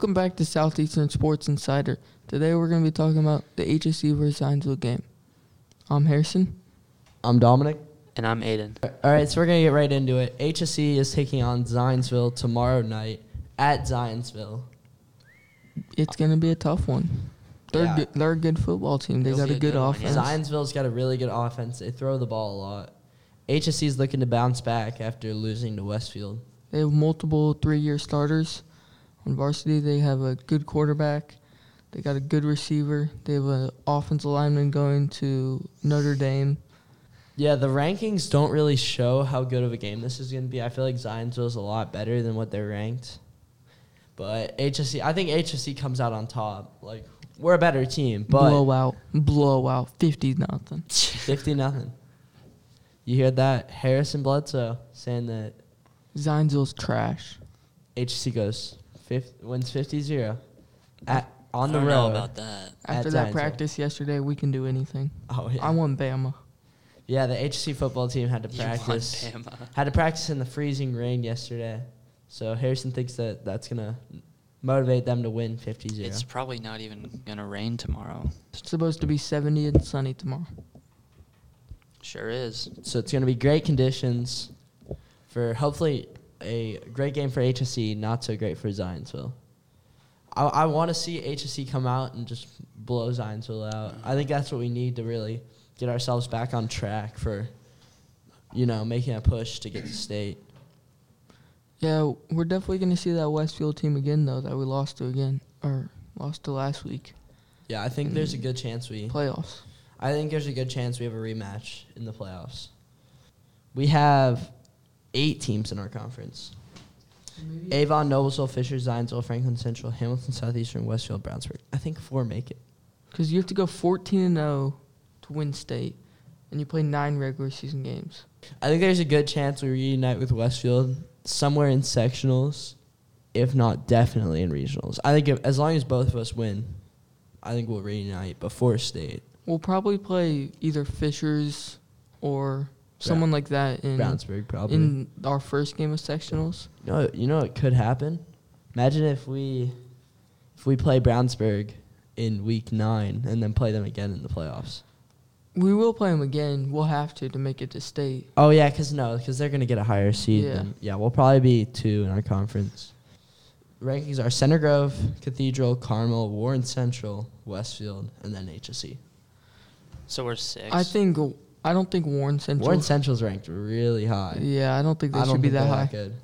Welcome back to Southeastern Sports Insider. Today we're going to be talking about the HSE versus Zionsville game. I'm Harrison. I'm Dominic. And I'm Aiden. All right, so we're gonna get right into it. HSE is taking on Zionsville tomorrow night at Zionsville. It's going to be a tough one. They're, Yeah. good, they're a good football team. They It'll got a a good good one, yeah. offense. Zionsville's got a really good offense. They throw the ball a lot. HSE is looking to bounce back after losing to Westfield. They have multiple three-year starters on varsity. They have a good quarterback. They got a good receiver. They have an offensive lineman going to Notre Dame. Yeah, the rankings don't really show how good of a game this is going to be. I feel like Zionsville's a lot better than what they're ranked. But HSE, I think HSE comes out on top. Like we're a better team, but blowout, blowout, fifty nothing. 50 nothing. You hear that? Harrison Bledsoe saying that Zionsville's trash. HC goes 50, wins 50-0 at on I the don't road. know about that. After that Zionsville. practice yesterday, we can do anything. Oh yeah. I want Bama. yeah, the HC football team had to You want practice Bama. had to practice in the freezing rain yesterday. So Harrison thinks that that's going to motivate them to win 50-0. It's probably not even gonna rain tomorrow. It's supposed to be 70 and sunny tomorrow. Sure is. so it's going to be great conditions for hopefully a great game for HSE, not so great for Zionsville. I, I want to see HSE come out and just blow Zionsville out. I think that's what we need to really get ourselves back on track for, you know, making a push to get to state. Yeah, we're definitely going to see that Westfield team again, though, that we lost to again, or lost to last week. Yeah, I think mm-hmm. there's a good chance we. Playoffs. I think there's a good chance we have a rematch in the playoffs. We have eight teams in our conference. Avon, Noblesville, Fisher, Zionsville, Franklin Central, Hamilton, Southeastern, Westfield, Brownsburg. I think four make it. Because you have to go 14 and 0 to win state, and you play nine regular season games. I think there's a good chance we reunite with Westfield somewhere in sectionals, if not definitely in regionals. I think if, as long as both of us win, I think we'll reunite before state. We'll probably play either Fishers or someone like that in Brownsburg probably. in our first game of sectionals. You know, you know what could happen? Imagine if we if we play Brownsburg in week nine and then play them again in the playoffs. We will play them again. We'll have to to make it to state. Oh yeah, because no, because they're gonna get a higher seed. Yeah. Than, yeah, we'll probably be two in our conference. Rankings are Center Grove, Cathedral, Carmel, Warren Central, Westfield, and then HSE. So we're six. I think I don't think Warren Central. Warren Central's ranked really high. yeah, I don't think they I don't should be think that they're high. good.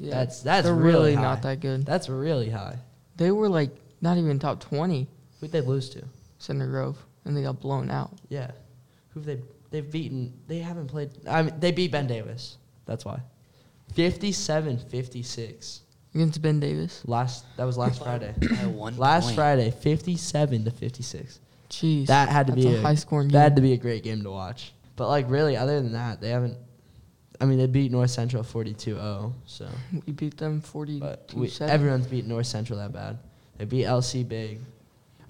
Yeah, That's that's they're really, really high. not that good. That's really high. They were like not even top 20 Who'd they lose to? Center Grove, and they got blown out. Yeah. Who've they they've beaten they haven't played I mean they beat Ben Davis. That's why. 57-56. against Ben Davis. Last that was last Friday. By one last point. Friday, 57 to 56. Jeez, That had to be a high scoring That had to be a great game to watch. But like really other than that, they haven't I mean they beat North Central 42-0, so We beat them 42 but we, 7. everyone's beat North Central that bad. They beat LC big.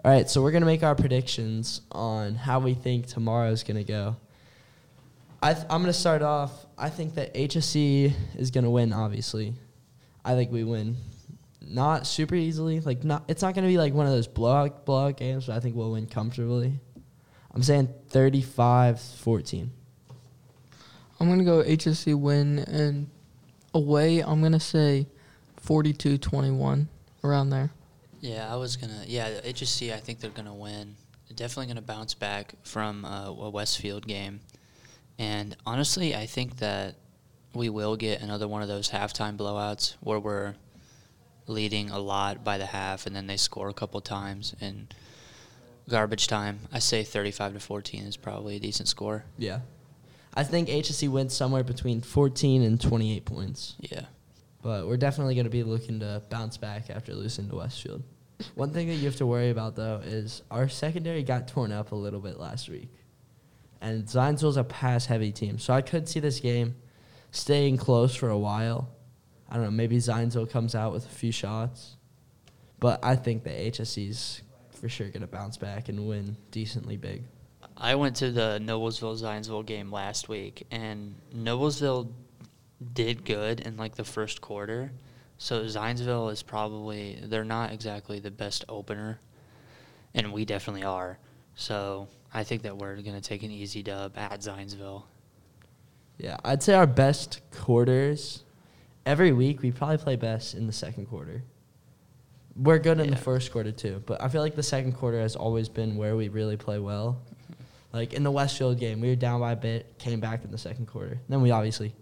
All right, so we're gonna make our predictions on how we think tomorrow's gonna go. I th- I'm gonna start off. I think that HSE is gonna win. Obviously, I think we win. Not super easily. Like not. It's not gonna be like one of those blowout blowout games. But I think we'll win comfortably. I'm saying 35-14. I'm going to go HSE win, and away, I'm going to say 42 21, around there. Yeah, I was gonna. Yeah, HSE. I think they're gonna win. They're definitely gonna bounce back from uh, a Westfield game, and honestly, I think that we will get another one of those halftime blowouts where we're leading a lot by the half, and then they score a couple times in garbage time. I say 35 to 14 is probably a decent score. Yeah. I think HSE wins somewhere between 14 and 28 points. Yeah. But we're definitely going to be looking to bounce back after losing to Westfield. One thing that you have to worry about, though, is our secondary got torn up a little bit last week. And Zionsville's a pass heavy team. So I could see this game staying close for a while. I don't know, maybe Zionsville comes out with a few shots. But I think that HSE's for sure going to bounce back and win decently big. I went to the Noblesville Zionsville game last week, and Noblesville did good in like the first quarter, So Zionsville is probably they're not exactly the best opener, and we definitely are. So I think that we're gonna take an easy dub at Zionsville. Yeah, I'd say our best quarters every week we probably play best in the second quarter. We're good in the first quarter too, but I feel like the second quarter has always been where we really play well. Mm-hmm. Like in the Westfield game, we were down by a bit, came back in the second quarter. Then we obviously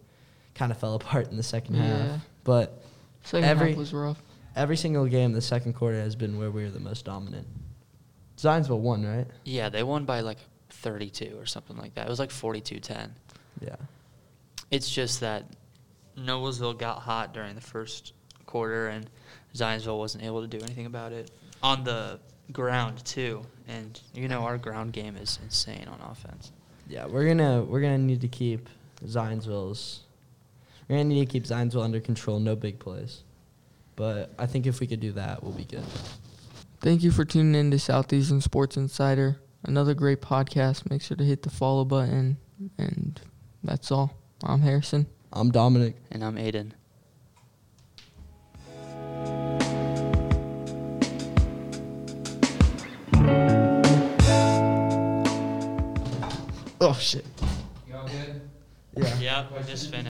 kind of fell apart in the second Yeah. half. But Second Every- half was rough. every single game, the second quarter has been where we were the most dominant. Zionsville won, right? Yeah, they won by like 32 or something like that. It was like 42-10. Yeah. It's just that Noblesville got hot during the first quarter, and Zionsville wasn't able to do anything about it on the ground too. And you know our ground game is insane on offense. Yeah, we're gonna we're gonna need to keep Zionsville's we're gonna need to keep Zionsville under control, no big plays. But I think if we could do that, we'll be good. Thank you for tuning in to Southeastern Sports Insider. Another great podcast. Make sure to hit the follow button. And that's all. I'm Harrison. I'm Dominic. And I'm Aiden. Oh shit. Y'all good? Yeah. Yeah, we just finished.